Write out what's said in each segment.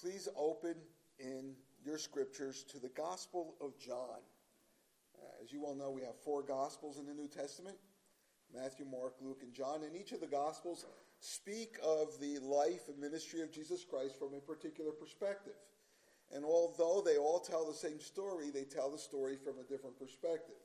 please open in your scriptures to the Gospel of John. Uh, as you all know, we have four Gospels in the New Testament Matthew, Mark, Luke, and John. And each of the Gospels speak of the life and ministry of Jesus Christ from a particular perspective. And although they all tell the same story, they tell the story from a different perspective.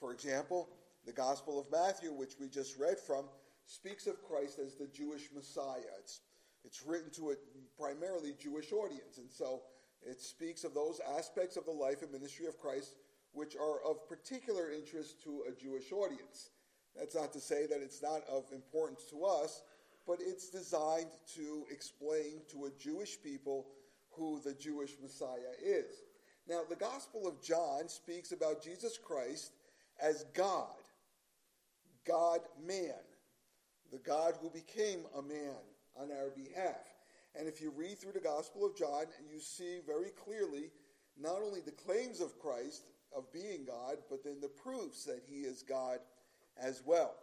For example, the Gospel of Matthew, which we just read from, speaks of Christ as the Jewish Messiah. It's, it's written to a primarily Jewish audience, and so it speaks of those aspects of the life and ministry of Christ which are of particular interest to a Jewish audience. That's not to say that it's not of importance to us, but it's designed to explain to a Jewish people who the Jewish Messiah is. Now, the Gospel of John speaks about Jesus Christ as God, God man, the God who became a man on our behalf. And if you read through the Gospel of John, you see very clearly not only the claims of Christ of being God, but then the proofs that he is God as well.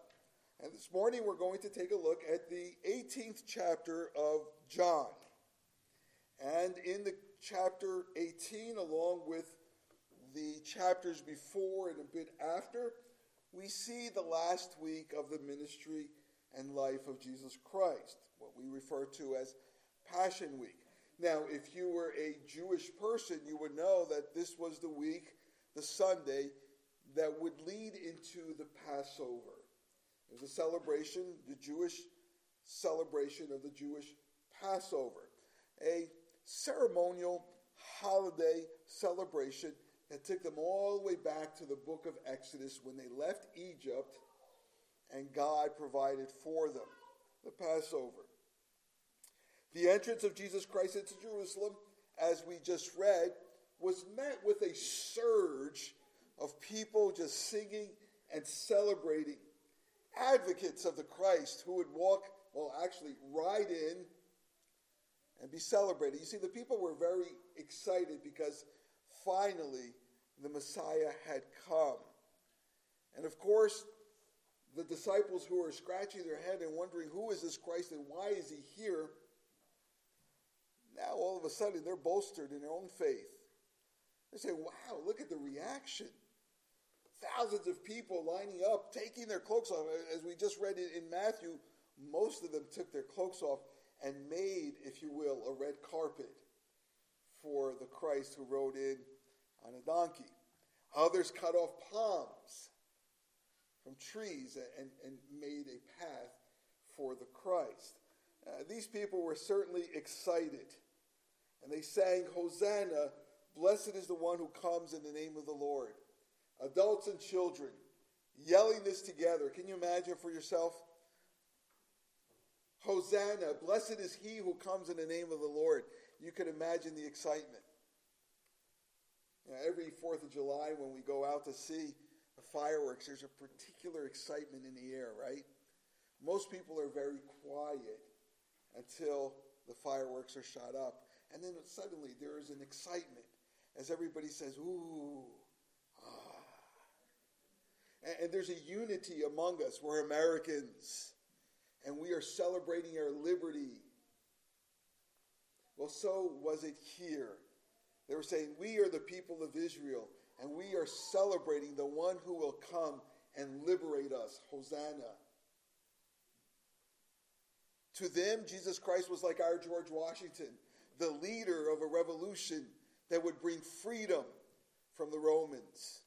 And this morning we're going to take a look at the 18th chapter of John. And in the chapter 18, along with the chapters before and a bit after, we see the last week of the ministry and life of Jesus Christ, what we refer to as Passion Week. Now, if you were a Jewish person, you would know that this was the week, the Sunday, that would lead into the Passover. It was a celebration, the Jewish celebration of the Jewish Passover, a ceremonial holiday celebration that took them all the way back to the book of Exodus when they left Egypt and God provided for them the Passover. The entrance of Jesus Christ into Jerusalem, as we just read, was met with a surge of people just singing and celebrating, advocates of the Christ who would walk, well, actually ride in and be celebrated. You see, the people were very excited because finally the Messiah had come. And of course, the disciples who are scratching their head and wondering who is this Christ and why is he here, now all of a sudden they're bolstered in their own faith. They say, wow, look at the reaction. Thousands of people lining up, taking their cloaks off. As we just read in Matthew, most of them took their cloaks off and made, if you will, a red carpet for the Christ who rode in on a donkey. Others cut off palms from trees and, and made a path for the Christ. Uh, these people were certainly excited. And they sang, Hosanna, blessed is the one who comes in the name of the Lord. Adults and children yelling this together. Can you imagine for yourself? Hosanna, blessed is he who comes in the name of the Lord. You can imagine the excitement. You know, every 4th of July, when we go out to the fireworks, there's a particular excitement in the air, right? Most people are very quiet until the fireworks are shot up. And then suddenly there is an excitement as everybody says, Ooh, ah. And, and there's a unity among us. We're Americans, and we are celebrating our liberty. Well, so was it here. They were saying, We are the people of Israel, and we are celebrating the one who will come and liberate us. Hosanna. To them, Jesus Christ was like our George Washington, the leader of a revolution that would bring freedom from the Romans.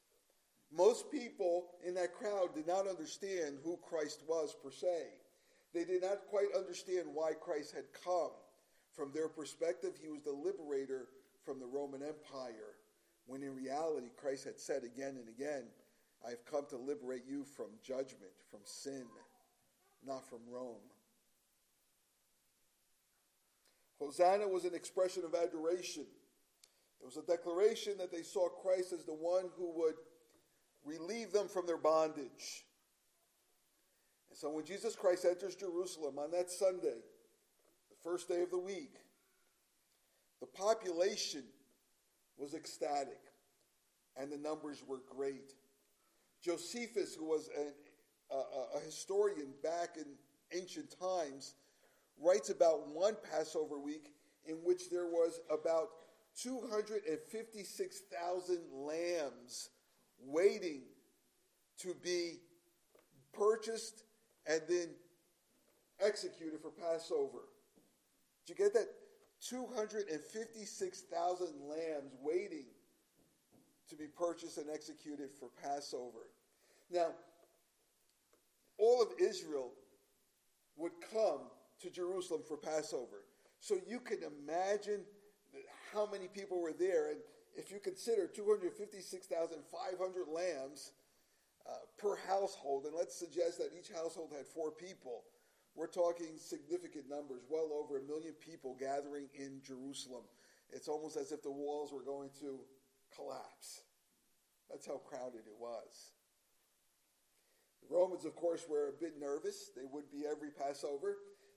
Most people in that crowd did not understand who Christ was per se. They did not quite understand why Christ had come. From their perspective, he was the liberator from the Roman Empire, when in reality, Christ had said again and again, I have come to liberate you from judgment, from sin, not from Rome. Hosanna was an expression of adoration. It was a declaration that they saw Christ as the one who would relieve them from their bondage. And so when Jesus Christ enters Jerusalem on that Sunday, the first day of the week, the population was ecstatic and the numbers were great. Josephus, who was an, a, a historian back in ancient times, writes about one Passover week in which there was about 256,000 lambs waiting to be purchased and then executed for Passover. Did you get that? 256,000 lambs waiting to be purchased and executed for Passover. Now, all of Israel would come to Jerusalem for Passover. So you can imagine how many people were there. And if you consider 256,500 lambs uh, per household, and let's suggest that each household had four people, we're talking significant numbers, well over a million people gathering in Jerusalem. It's almost as if the walls were going to collapse. That's how crowded it was. The Romans, of course, were a bit nervous. They would be every Passover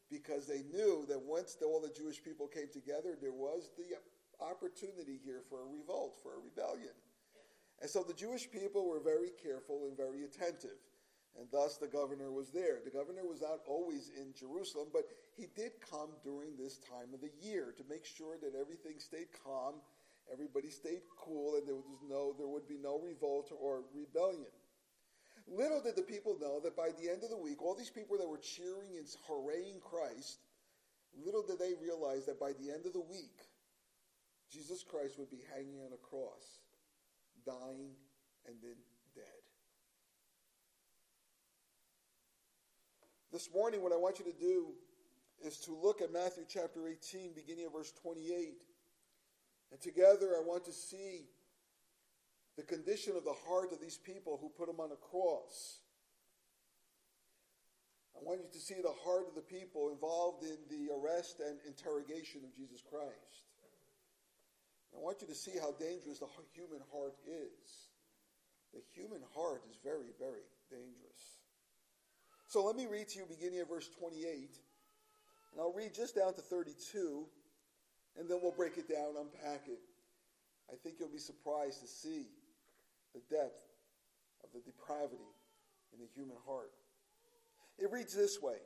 because they knew that once all the Jewish people came together, there was the opportunity here for a revolt, for a rebellion. And so the Jewish people were very careful and very attentive. And thus the governor was there. The governor was not always in Jerusalem, but he did come during this time of the year to make sure that everything stayed calm, everybody stayed cool, and there was no there would be no revolt or rebellion. Little did the people know that by the end of the week, all these people that were cheering and hooraying Christ, little did they realize that by the end of the week, Jesus Christ would be hanging on a cross, dying, and then This morning, what I want you to do is to look at Matthew chapter 18, beginning of verse 28. And together, I want to see the condition of the heart of these people who put him on a cross. I want you to see the heart of the people involved in the arrest and interrogation of Jesus Christ. I want you to see how dangerous the human heart is. The human heart is very, very dangerous. So let me read to you beginning at verse 28, and I'll read just down to 32, and then we'll break it down, unpack it. I think you'll be surprised to see the depth of the depravity in the human heart. It reads this way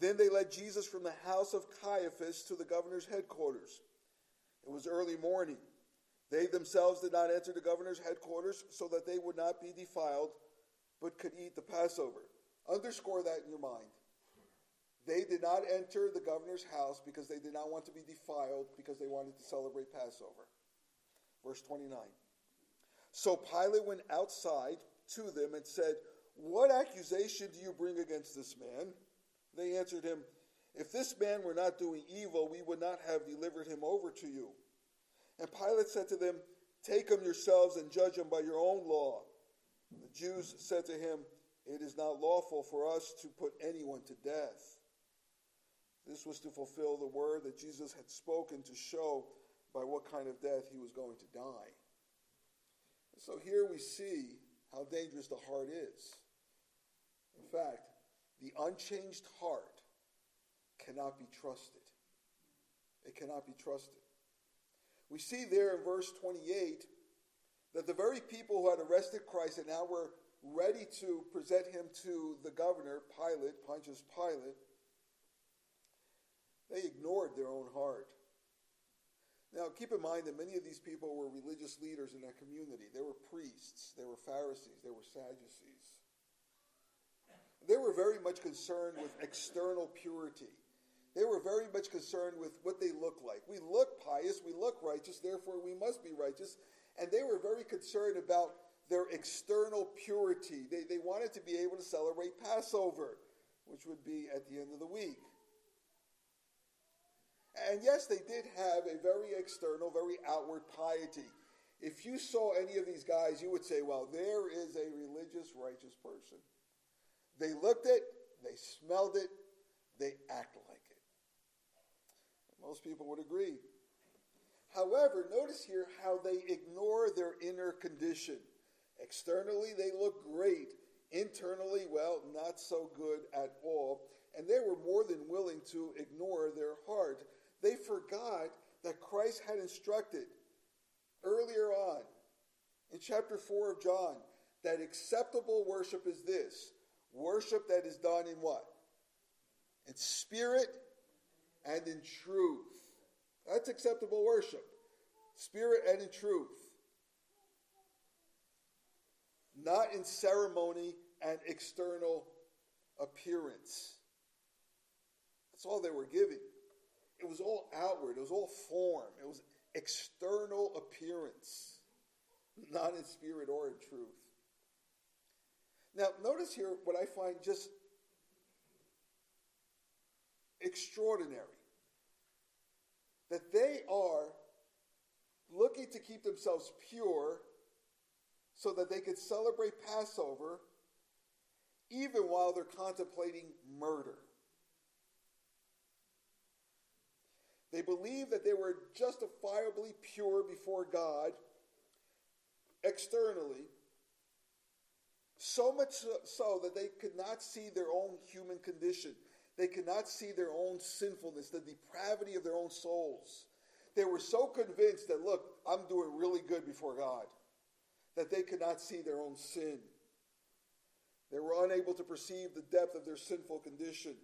Then they led Jesus from the house of Caiaphas to the governor's headquarters. It was early morning. They themselves did not enter the governor's headquarters so that they would not be defiled, but could eat the Passover. Underscore that in your mind. They did not enter the governor's house because they did not want to be defiled, because they wanted to celebrate Passover. Verse 29. So Pilate went outside to them and said, What accusation do you bring against this man? They answered him, If this man were not doing evil, we would not have delivered him over to you. And Pilate said to them, Take him yourselves and judge him by your own law. The Jews said to him, It is not lawful for us to put anyone to death. This was to fulfill the word that Jesus had spoken to show by what kind of death he was going to die. So here we see how dangerous the heart is. In fact, the unchanged heart cannot be trusted. It cannot be trusted. We see there in verse 28 that the very people who had arrested Christ and now were ready to present him to the governor, Pilate, Pontius Pilate, they ignored their own heart. Now, keep in mind that many of these people were religious leaders in that community. They were priests, they were Pharisees, they were Sadducees. They were very much concerned with external purity. They were very much concerned with what they look like. We look pious, we look righteous, therefore we must be righteous. And they were very concerned about their external purity. They, they wanted to be able to celebrate Passover, which would be at the end of the week. And yes, they did have a very external, very outward piety. If you saw any of these guys, you would say, well, there is a religious, righteous person. They looked it, they smelled it, they act like it. Most people would agree. However, notice here how they ignore their inner condition. Externally, they look great. Internally, well, not so good at all. And they were more than willing to ignore their heart they forgot that Christ had instructed earlier on in chapter 4 of John that acceptable worship is this worship that is done in what? In spirit and in truth. That's acceptable worship. Spirit and in truth. Not in ceremony and external appearance. That's all they were giving. It was all outward, it was all form, it was external appearance, not in spirit or in truth. Now, notice here what I find just extraordinary that they are looking to keep themselves pure so that they could celebrate Passover even while they're contemplating murder. They believed that they were justifiably pure before God externally, so much so that they could not see their own human condition. They could not see their own sinfulness, the depravity of their own souls. They were so convinced that, look, I'm doing really good before God, that they could not see their own sin. They were unable to perceive the depth of their sinful condition.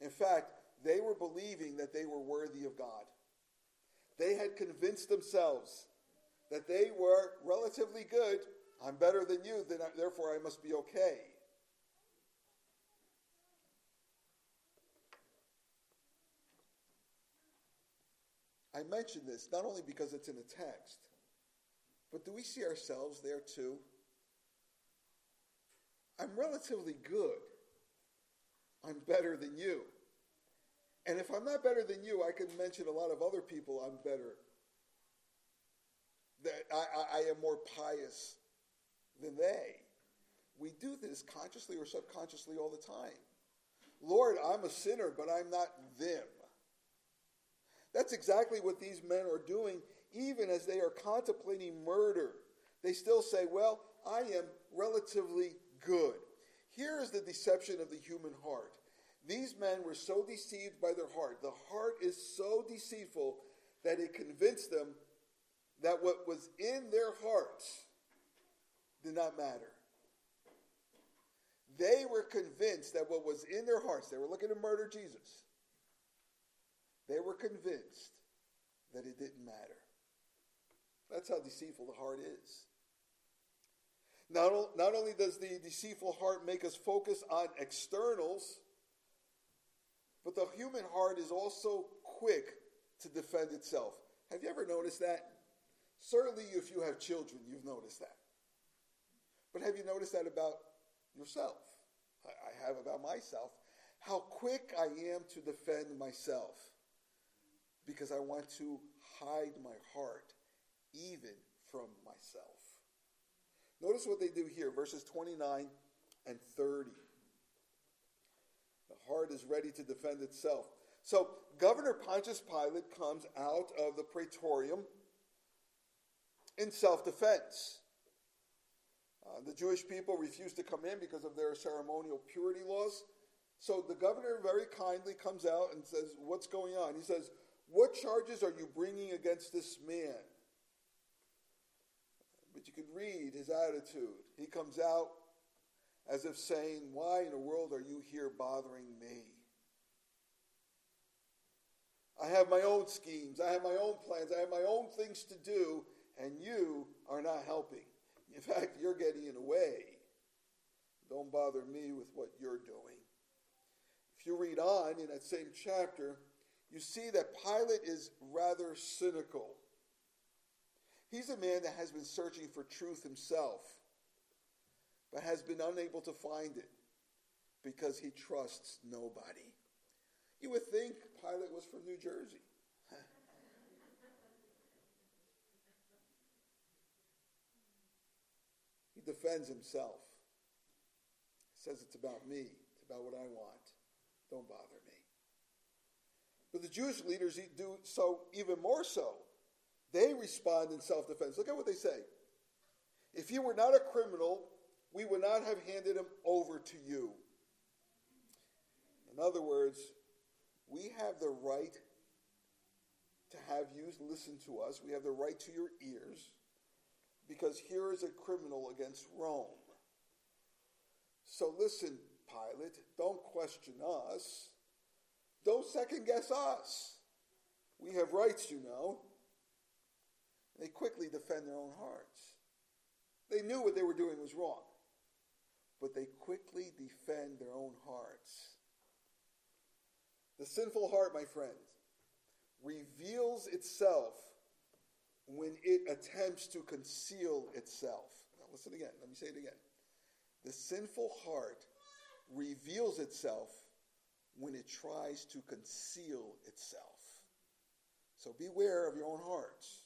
In fact, they were believing that they were worthy of God. They had convinced themselves that they were relatively good. I'm better than you, therefore I must be okay. I mention this not only because it's in the text, but do we see ourselves there too? I'm relatively good. I'm better than you. And if I'm not better than you, I can mention a lot of other people I'm better. That I, I, I am more pious than they. We do this consciously or subconsciously all the time. Lord, I'm a sinner, but I'm not them. That's exactly what these men are doing, even as they are contemplating murder. They still say, Well, I am relatively good. Here is the deception of the human heart. These men were so deceived by their heart. The heart is so deceitful that it convinced them that what was in their hearts did not matter. They were convinced that what was in their hearts, they were looking to murder Jesus. They were convinced that it didn't matter. That's how deceitful the heart is. Not, not only does the deceitful heart make us focus on externals, but the human heart is also quick to defend itself. Have you ever noticed that? Certainly, if you have children, you've noticed that. But have you noticed that about yourself? I have about myself. How quick I am to defend myself because I want to hide my heart even from myself. Notice what they do here, verses 29 and 30. The heart is ready to defend itself. So, Governor Pontius Pilate comes out of the praetorium in self defense. Uh, the Jewish people refuse to come in because of their ceremonial purity laws. So the governor very kindly comes out and says, What's going on? He says, What charges are you bringing against this man? But you can read his attitude. He comes out as if saying, Why in the world are you here bothering me? I have my own schemes, I have my own plans, I have my own things to do, and you are not helping. In fact, you're getting in the way. Don't bother me with what you're doing. If you read on in that same chapter, you see that Pilate is rather cynical. He's a man that has been searching for truth himself but has been unable to find it because he trusts nobody. You would think Pilate was from New Jersey. he defends himself. He says it's about me, it's about what I want. Don't bother. But the Jewish leaders do so even more so. They respond in self defense. Look at what they say. If you were not a criminal, we would not have handed him over to you. In other words, we have the right to have you listen to us. We have the right to your ears because here is a criminal against Rome. So listen, Pilate, don't question us. Don't second guess us. We have rights, you know. They quickly defend their own hearts. They knew what they were doing was wrong, but they quickly defend their own hearts. The sinful heart, my friends, reveals itself when it attempts to conceal itself. Now, listen again. Let me say it again. The sinful heart reveals itself when it tries to conceal itself. So beware of your own hearts.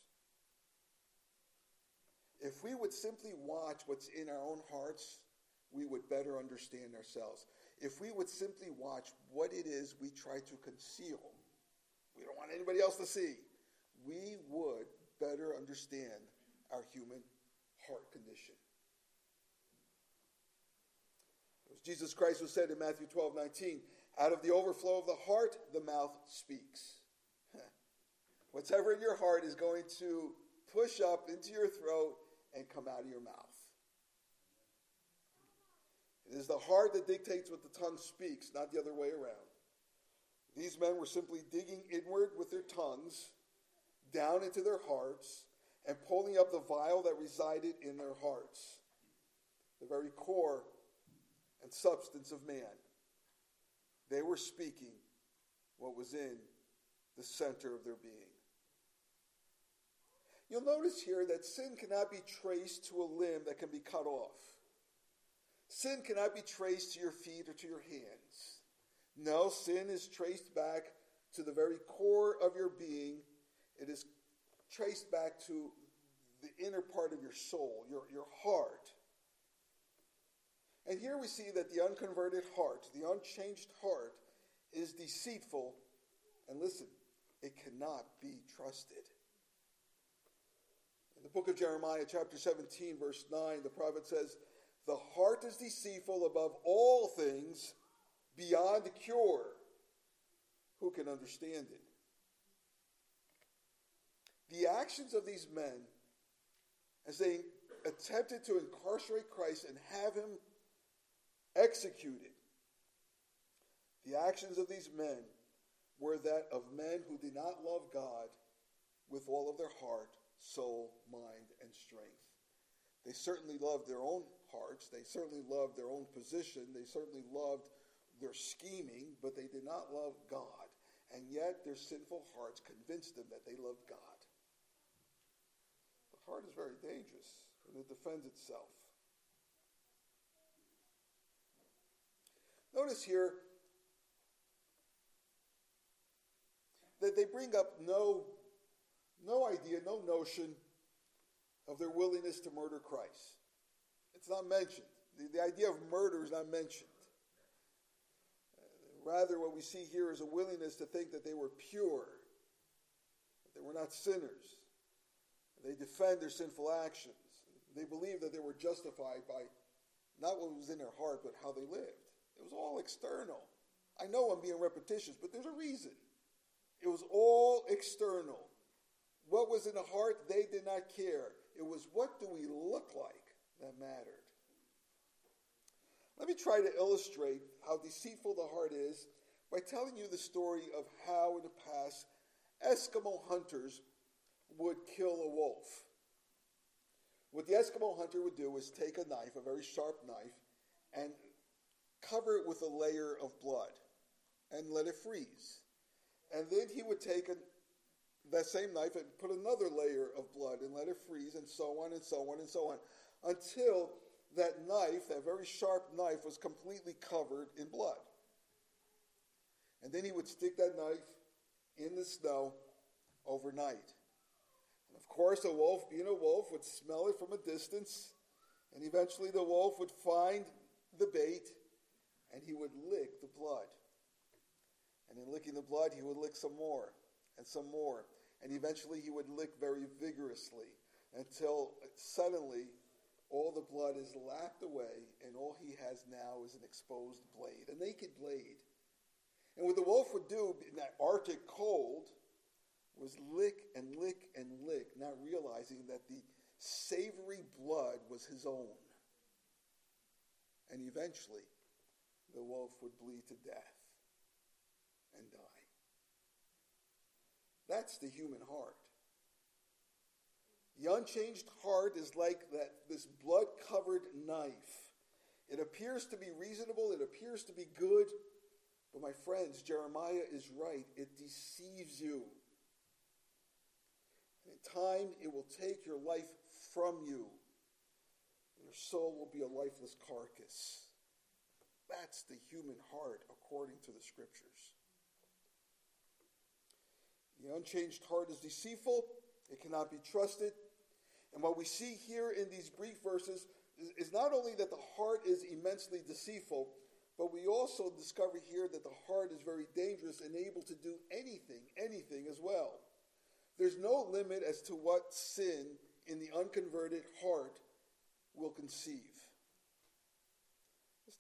If we would simply watch what's in our own hearts, we would better understand ourselves. If we would simply watch what it is we try to conceal, we don't want anybody else to see, we would better understand our human heart condition. As Jesus Christ was said in Matthew 12 19, out of the overflow of the heart, the mouth speaks. Whatever in your heart is going to push up into your throat and come out of your mouth. It is the heart that dictates what the tongue speaks, not the other way around. These men were simply digging inward with their tongues down into their hearts and pulling up the vial that resided in their hearts, the very core and substance of man. They were speaking what was in the center of their being. You'll notice here that sin cannot be traced to a limb that can be cut off. Sin cannot be traced to your feet or to your hands. No, sin is traced back to the very core of your being. It is traced back to the inner part of your soul, your, your heart. And here we see that the unconverted heart, the unchanged heart, is deceitful. And listen, it cannot be trusted. In the book of Jeremiah, chapter 17, verse 9, the prophet says, The heart is deceitful above all things, beyond cure. Who can understand it? The actions of these men, as they attempted to incarcerate Christ and have him executed, the actions of these men were that of men who did not love God with all of their heart soul, mind, and strength. They certainly loved their own hearts. They certainly loved their own position. They certainly loved their scheming, but they did not love God. And yet their sinful hearts convinced them that they loved God. The heart is very dangerous when it defends itself. Notice here that they bring up no no idea, no notion of their willingness to murder Christ. It's not mentioned. The, the idea of murder is not mentioned. Uh, rather, what we see here is a willingness to think that they were pure, that they were not sinners. They defend their sinful actions. They believe that they were justified by not what was in their heart, but how they lived. It was all external. I know I'm being repetitious, but there's a reason. It was all external. What was in the heart, they did not care. It was what do we look like that mattered. Let me try to illustrate how deceitful the heart is by telling you the story of how in the past Eskimo hunters would kill a wolf. What the Eskimo hunter would do is take a knife, a very sharp knife, and cover it with a layer of blood and let it freeze. And then he would take that same knife and put another layer of blood and let it freeze, and so on and so on and so on, until that knife, that very sharp knife, was completely covered in blood. And then he would stick that knife in the snow overnight. And of course, a wolf, being a wolf, would smell it from a distance, and eventually the wolf would find the bait and he would lick the blood. And in licking the blood, he would lick some more and some more and eventually he would lick very vigorously until suddenly all the blood is lapped away, and all he has now is an exposed blade, a naked blade. And what the wolf would do in that Arctic cold was lick and lick and lick, not realizing that the savory blood was his own. And eventually, the wolf would bleed to death and die. That's the human heart. The unchanged heart is like that this blood-covered knife. It appears to be reasonable, it appears to be good, but my friends, Jeremiah is right. It deceives you. And in time, it will take your life from you. Your soul will be a lifeless carcass. That's the human heart according to the scriptures. The unchanged heart is deceitful, it cannot be trusted. And what we see here in these brief verses is, not only that the heart is immensely deceitful, but we also discover here that the heart is very dangerous and able to do anything, anything as well. There's no limit as to what sin in the unconverted heart will conceive.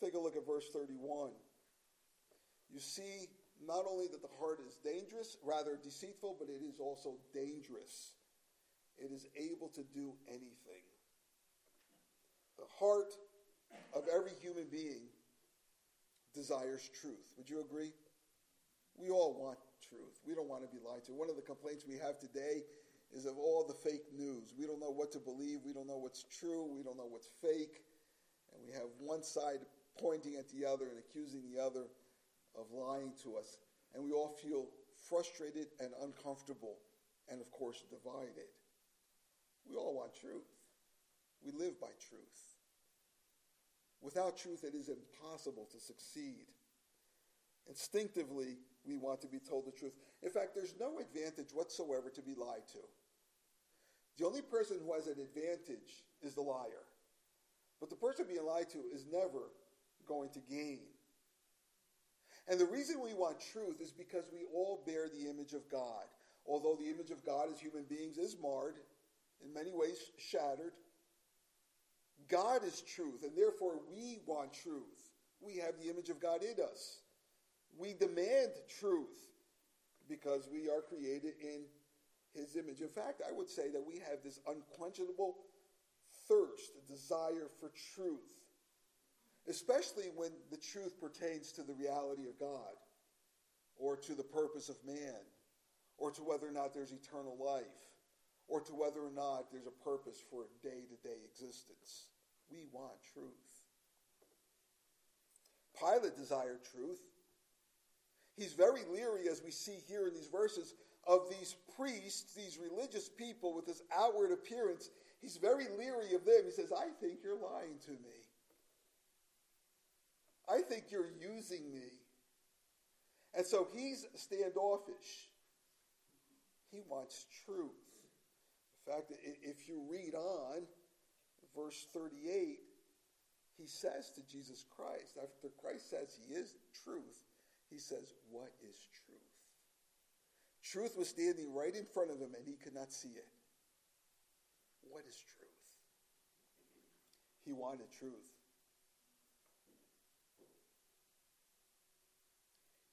Take a look at verse 31. You see not only that the heart is dangerous, rather deceitful, but it is also dangerous. It is able to do anything. The heart of every human being desires truth. Would you agree? We all want truth. We don't want to be lied to. One of the complaints we have today is of all the fake news. We don't know what to believe. We don't know what's true. We don't know what's fake. And we have one side pointing at the other and accusing the other of lying to us. And we all feel frustrated and uncomfortable and, of course, divided. We all want truth. We live by truth. Without truth, it is impossible to succeed. Instinctively, we want to be told the truth. In fact, there's no advantage whatsoever to be lied to. The only person who has an advantage is the liar. But the person being lied to is never going to gain. And the reason we want truth is because we all bear the image of God. Although the image of God as human beings is marred, in many ways shattered, God is truth, and therefore we want truth. We have the image of God in us. We demand truth because we are created in his image. In fact, I would say that we have this unquenchable thirst, desire for truth, especially when the truth pertains to the reality of God or to the purpose of man or to whether or not there's eternal life or to whether or not there's a purpose for day to day existence. We want truth. Pilate desired truth. He's very leery, as we see here in these verses, of these priests, these religious people with this outward appearance. He's very leery of them. He says, I think you're lying to me. I think you're using me. And so he's standoffish. He wants truth. In fact, if you read on, verse 38, he says to Jesus Christ, after Christ says he is truth, he says, What is truth? Truth was standing right in front of him and he could not see it. What is truth? He wanted truth.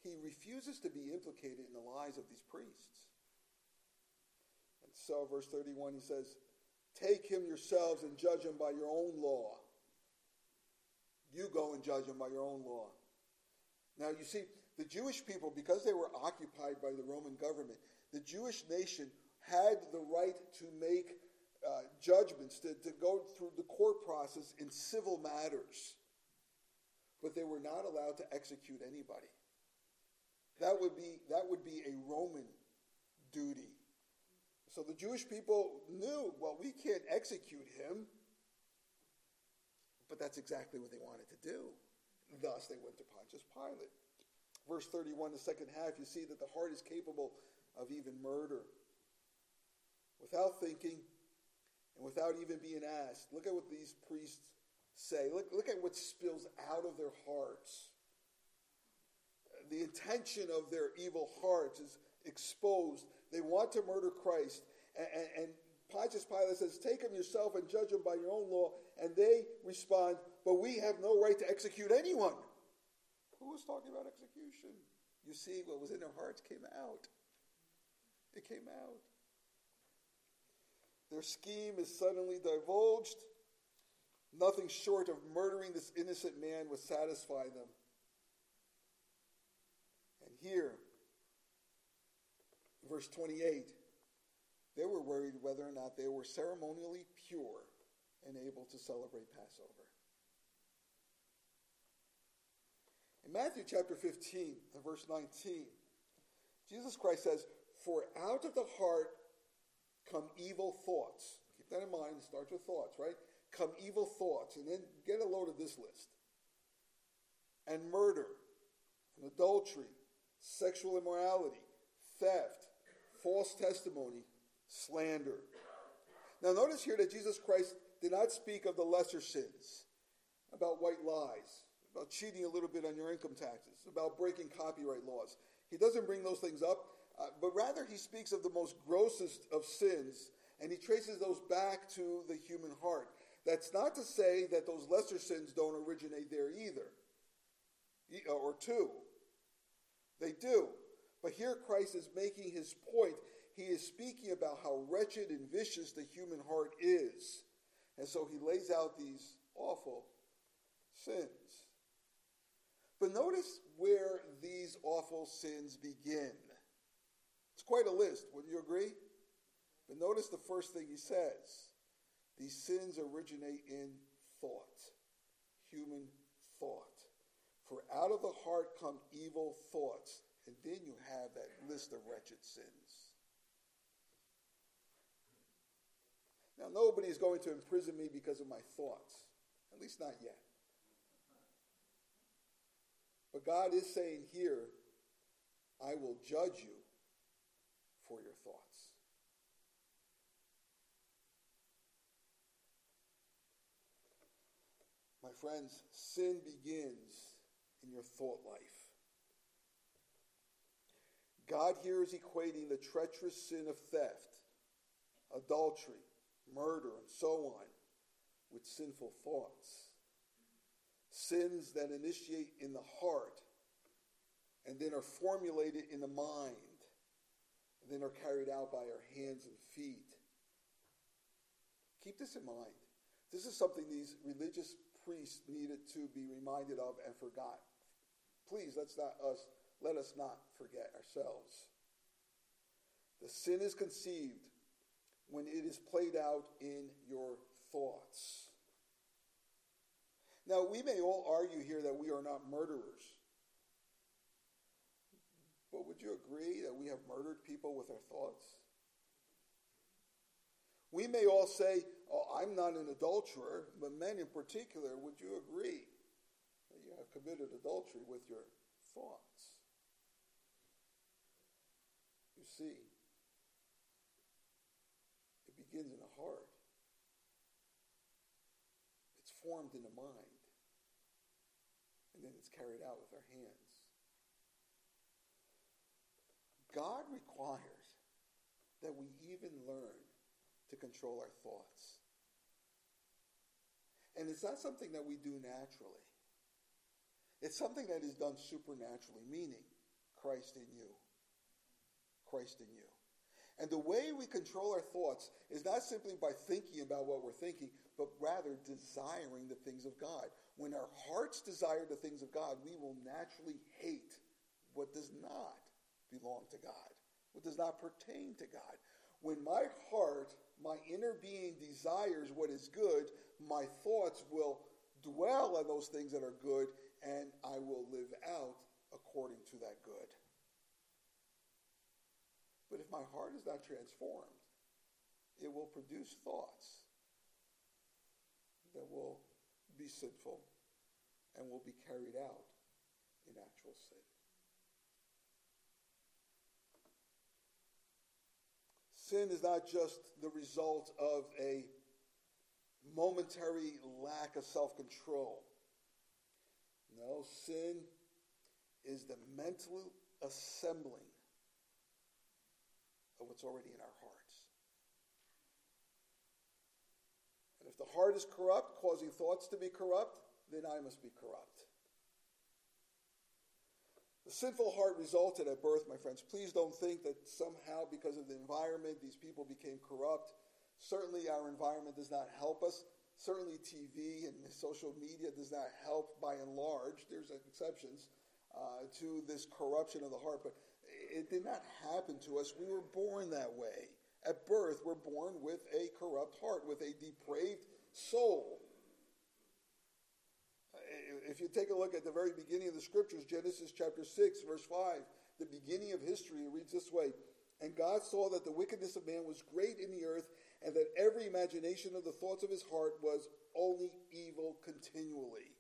He refuses to be implicated in the lies of these priests. And so, verse 31, he says, Take him yourselves and judge him by your own law. You go and judge him by your own law. Now, you see, the Jewish people, because they were occupied by the Roman government, the Jewish nation had the right to make uh, judgments, to, to go through the court process in civil matters. But they were not allowed to execute anybody. That would be, that would be a Roman duty. So the Jewish people knew, well, we can't execute him. But that's exactly what they wanted to do. Thus, they went to Pontius Pilate. Verse 31, the second half, you see that the heart is capable of even murder. Without thinking and without even being asked. Look at what these priests say. Look, look at what spills out of their hearts. The intention of their evil hearts is exposed they want to murder Christ. And, and, and Pontius Pilate says, Take him yourself and judge him by your own law. And they respond, But we have no right to execute anyone. Who was talking about execution? You see, what was in their hearts came out. It came out. Their scheme is suddenly divulged. Nothing short of murdering this innocent man would satisfy them. Here, verse 28, they were worried whether or not they were ceremonially pure and able to celebrate Passover. In Matthew chapter 15, and verse 19, Jesus Christ says, For out of the heart come evil thoughts. Keep that in mind. Starts with thoughts, right? Come evil thoughts. And then get a load of this list. And murder, and adultery, sexual immorality, theft, false testimony, slander. Now, notice here that Jesus Christ did not speak of the lesser sins, about white lies, about cheating a little bit on your income taxes, about breaking copyright laws. He doesn't bring those things up, uh, but rather he speaks of the most grossest of sins, and he traces those back to the human heart. That's not to say that those lesser sins don't originate there either, or too. They do. But here Christ is making his point. He is speaking about how wretched and vicious the human heart is. And so he lays out these awful sins. But notice where these awful sins begin. It's quite a list, wouldn't you agree? But notice the first thing he says these sins originate in thought, human thought. For out of the heart come evil thoughts. And then you have that list of wretched sins. Now, nobody is going to imprison me because of my thoughts, at least not yet. But God is saying here, I will judge you for your thoughts. My friends, sin begins in your thought life. God here is equating the treacherous sin of theft, adultery, murder, and so on with sinful thoughts. Sins that initiate in the heart and then are formulated in the mind and then are carried out by our hands and feet. Keep this in mind. This is something these religious priests needed to be reminded of and forgot. Please let's not us let us not forget ourselves. The sin is conceived when it is played out in your thoughts. Now, we may all argue here that we are not murderers. But would you agree that we have murdered people with our thoughts? We may all say, oh, I'm not an adulterer, but men in particular, would you agree committed adultery with your thoughts? You see, it begins in the heart. It's formed in the mind. And then it's carried out with our hands. God requires that we even learn to control our thoughts. And it's not something that we do naturally. It's something that is done supernaturally, meaning Christ in you. Christ in you. And the way we control our thoughts is not simply by thinking about what we're thinking, but rather desiring the things of God. When our hearts desire the things of God, we will naturally hate what does not belong to God, what does not pertain to God. When my heart my inner being desires what is good, my thoughts will dwell on those things that are good, and I will live out according to that good. But if my heart is not transformed, it will produce thoughts that will be sinful and will be carried out in actual sin. Sin is not just the result of a momentary lack of self control. No, sin is the mental assembling of what's already in our hearts. And if the heart is corrupt, causing thoughts to be corrupt, then I must be corrupt. The sinful heart resulted at birth, my friends. Please don't think that somehow because of the environment these people became corrupt. Certainly, our environment does not help us. Certainly, TV and social media does not help by and large. There's exceptions uh, to this corruption of the heart, but it did not happen to us. We were born that way. At birth, we're born with a corrupt heart, with a depraved soul. If you take a look at the very beginning of the scriptures, Genesis chapter 6, verse 5, the beginning of history, it reads this way And God saw that the wickedness of man was great in the earth, and that every imagination of the thoughts of his heart was only evil continually.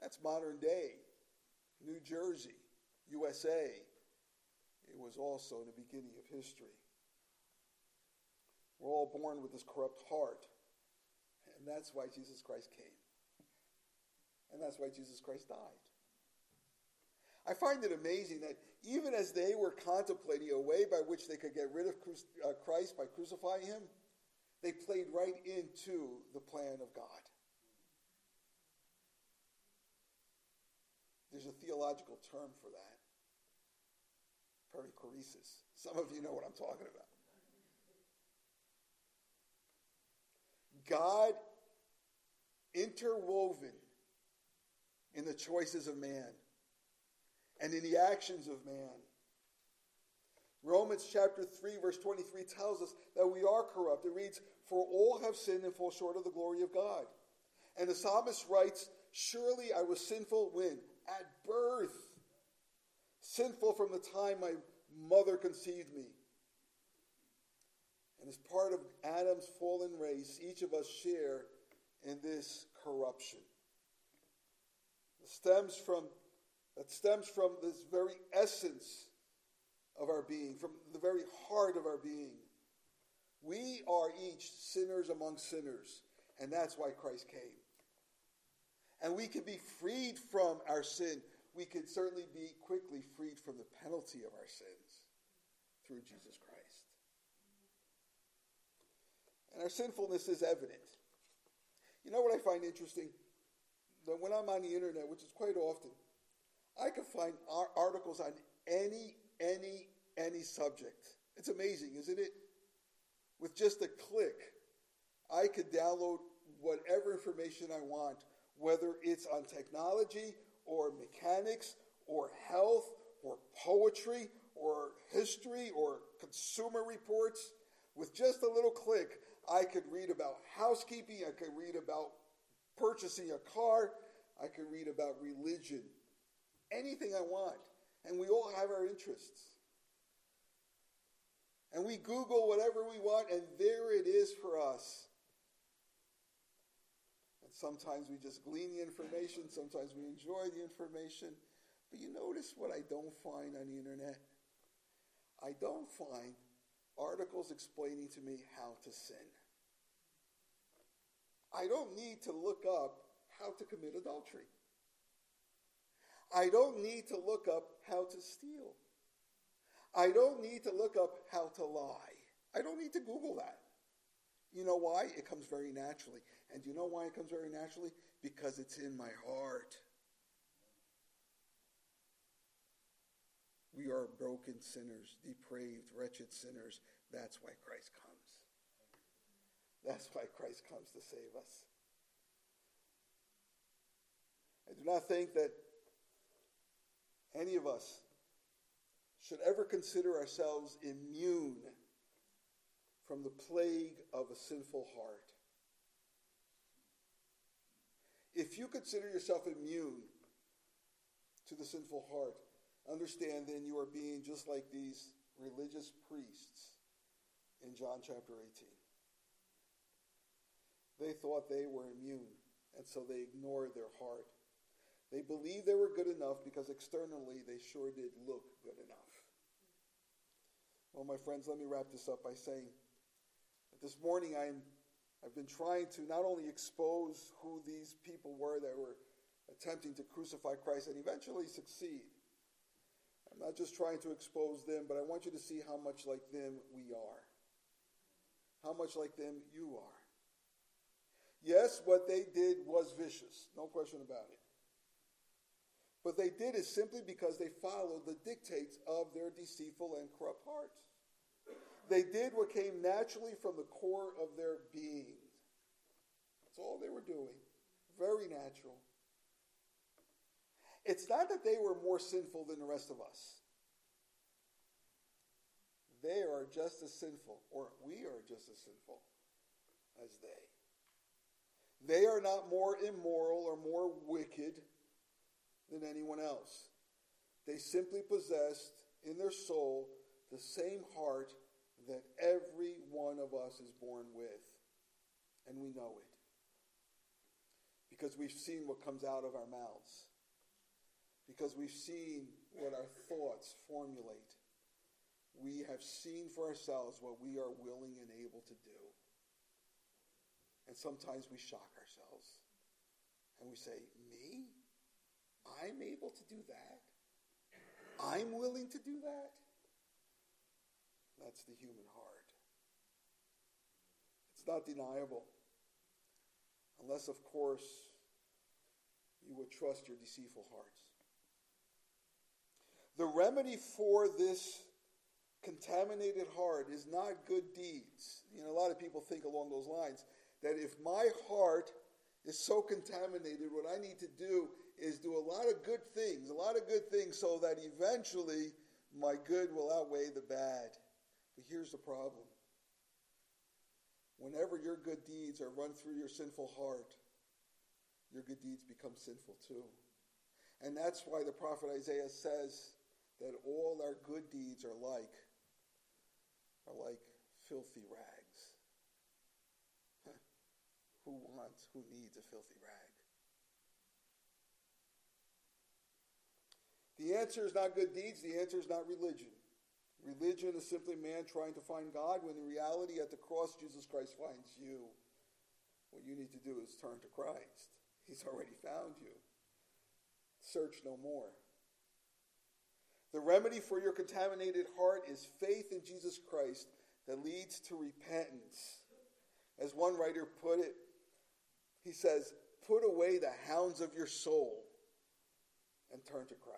That's modern day. New Jersey, USA. It was also the beginning of history. We're all born with this corrupt heart. And that's why Jesus Christ came. And that's why Jesus Christ died. I find it amazing that even as they were contemplating a way by which they could get rid of uh, Christ by crucifying him, they played right into the plan of God. There's a theological term for that perichoresis. Some of you know what I'm talking about. God interwoven in the choices of man and in the actions of man. Romans chapter 3, verse 23 tells us that we are corrupt. It reads, For all have sinned and fall short of the glory of God. And the psalmist writes, Surely I was sinful when? At birth. Sinful from the time my mother conceived me. And as part of Adam's fallen race, each of us share in this corruption. It stems from, that stems from this very essence of our being, from the very heart of our being. We are each sinners among sinners, and that's why Christ came. And we can be freed from our sin. We can certainly be quickly freed from the penalty of our sins through Jesus Christ. And our sinfulness is evident. You know what I find interesting? That when I'm on the internet, which is quite often, I can find articles on any, any, any subject. It's amazing, isn't it? With just a click, I could download whatever information I want, whether it's on technology or mechanics or health or poetry or history or consumer reports. With just a little click, I could read about housekeeping, I could read about purchasing a car, I could read about religion, anything I want. And we all have our interests. And we Google whatever we want, and there it is for us. And sometimes we just glean the information, sometimes we enjoy the information. But you notice what I don't find on the internet? I don't find articles explaining to me how to sin. I don't need to look up how to commit adultery. I don't need to look up how to steal. I don't need to look up how to lie. I don't need to Google that. You know why? It comes very naturally. And do you know why it comes very naturally? Because it's in my heart. We are broken sinners, depraved, wretched sinners. That's why Christ comes. That's why Christ comes to save us. I do not think that any of us should ever consider ourselves immune from the plague of a sinful heart. If you consider yourself immune to the sinful heart, understand then you are being just like these religious priests in John chapter 18. They thought they were immune, and so they ignored their heart. They believed they were good enough because externally they sure did look good enough. Well, my friends, let me wrap this up by saying that this morning I'm, I've been trying to not only expose who these people were that were attempting to crucify Christ and eventually succeed. I'm not just trying to expose them, but I want you to see how much like them we are. How much like them you are. Yes, what they did was vicious, no question about it. But they did it simply because they followed the dictates of their deceitful and corrupt hearts. They did what came naturally from the core of their being. That's all they were doing. Very natural. It's not that they were more sinful than the rest of us. they are just as sinful, or we are just as sinful as they. They are not more immoral or more wicked than anyone else. They simply possessed in their soul the same heart that every one of us is born with. And we know it. Because we've seen what comes out of our mouths. Because we've seen what our thoughts formulate. We have seen for ourselves what we are willing and able to do. And sometimes we shock ourselves. And we say, Me? I'm able to do that? I'm willing to do that? That's the human heart. It's not deniable. Unless, of course, you would trust your deceitful hearts. The remedy for this contaminated heart is not good deeds. You know, a lot of people think along those lines that if my heart is so contaminated, what I need to do is do a lot of good things, a lot of good things, so that eventually my good will outweigh the bad. But here's the problem whenever your good deeds are run through your sinful heart, your good deeds become sinful too. And that's why the prophet Isaiah says that all our good deeds are like are like filthy rags. who wants, who needs a filthy rag? The answer is not good deeds. The answer is not religion. Religion is simply man trying to find God when in reality at the cross Jesus Christ finds you. What you need to do is turn to Christ. He's already found you. Search no more. The remedy for your contaminated heart is faith in Jesus Christ that leads to repentance. As one writer put it, he says, Put away the hounds of your soul and turn to Christ.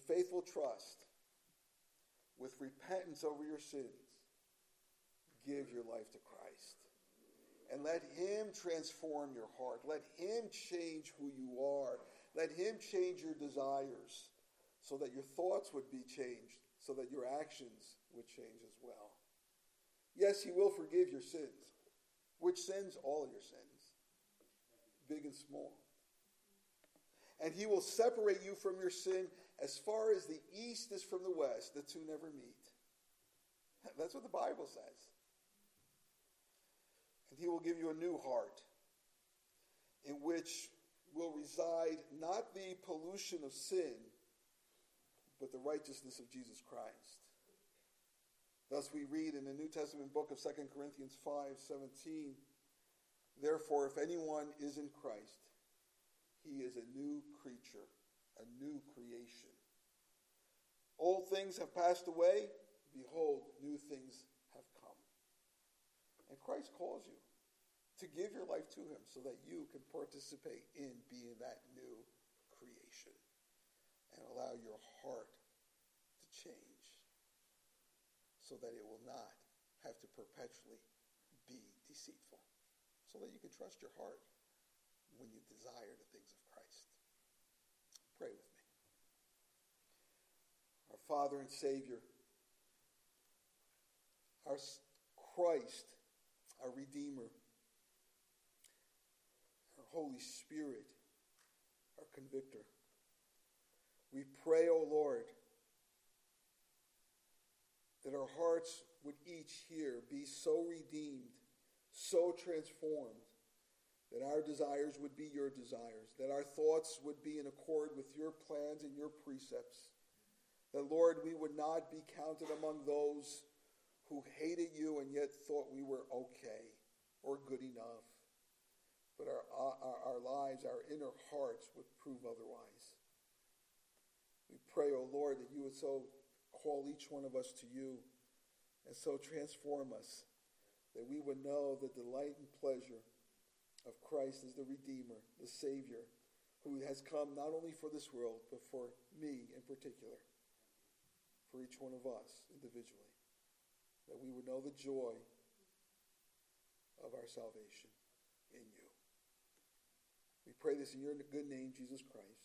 Faithful trust, with repentance over your sins, give your life to Christ. And let Him transform your heart. Let Him change who you are. Let Him change your desires so that your thoughts would be changed, so that your actions would change as well. Yes, He will forgive your sins. Which sins? All your sins, big and small. And He will separate you from your sin as far as the east is from the west. The two never meet. That's what the Bible says. And He will give you a new heart in which will reside not the pollution of sin, but the righteousness of Jesus Christ. Thus we read in the New Testament book of 2 Corinthians 5 17, Therefore, if anyone is in Christ, he is a new creature, a new creation. Old things have passed away. Behold, new things have come. And Christ calls you to give your life to him so that you can participate in being that new creation and allow your heart to change so that it will not have to perpetually be deceitful, so that you can trust your heart when you desire the things. Pray with me. Our Father and Savior, our Christ, our Redeemer, our Holy Spirit, our Convictor. We pray, O oh Lord, that our hearts would each here be so redeemed, so transformed, that our desires would be your desires, that our thoughts would be in accord with your plans and your precepts. That, Lord, we would not be counted among those who hated you and yet thought we were okay or good enough. But our, our, our lives, our inner hearts would prove otherwise. We pray, O oh Lord, that you would so call each one of us to you and so transform us that we would know the delight and pleasure of Christ as the Redeemer, the Savior, who has come not only for this world, but for me in particular, for each one of us individually, that we would know the joy of our salvation in you. We pray this in your good name, Jesus Christ.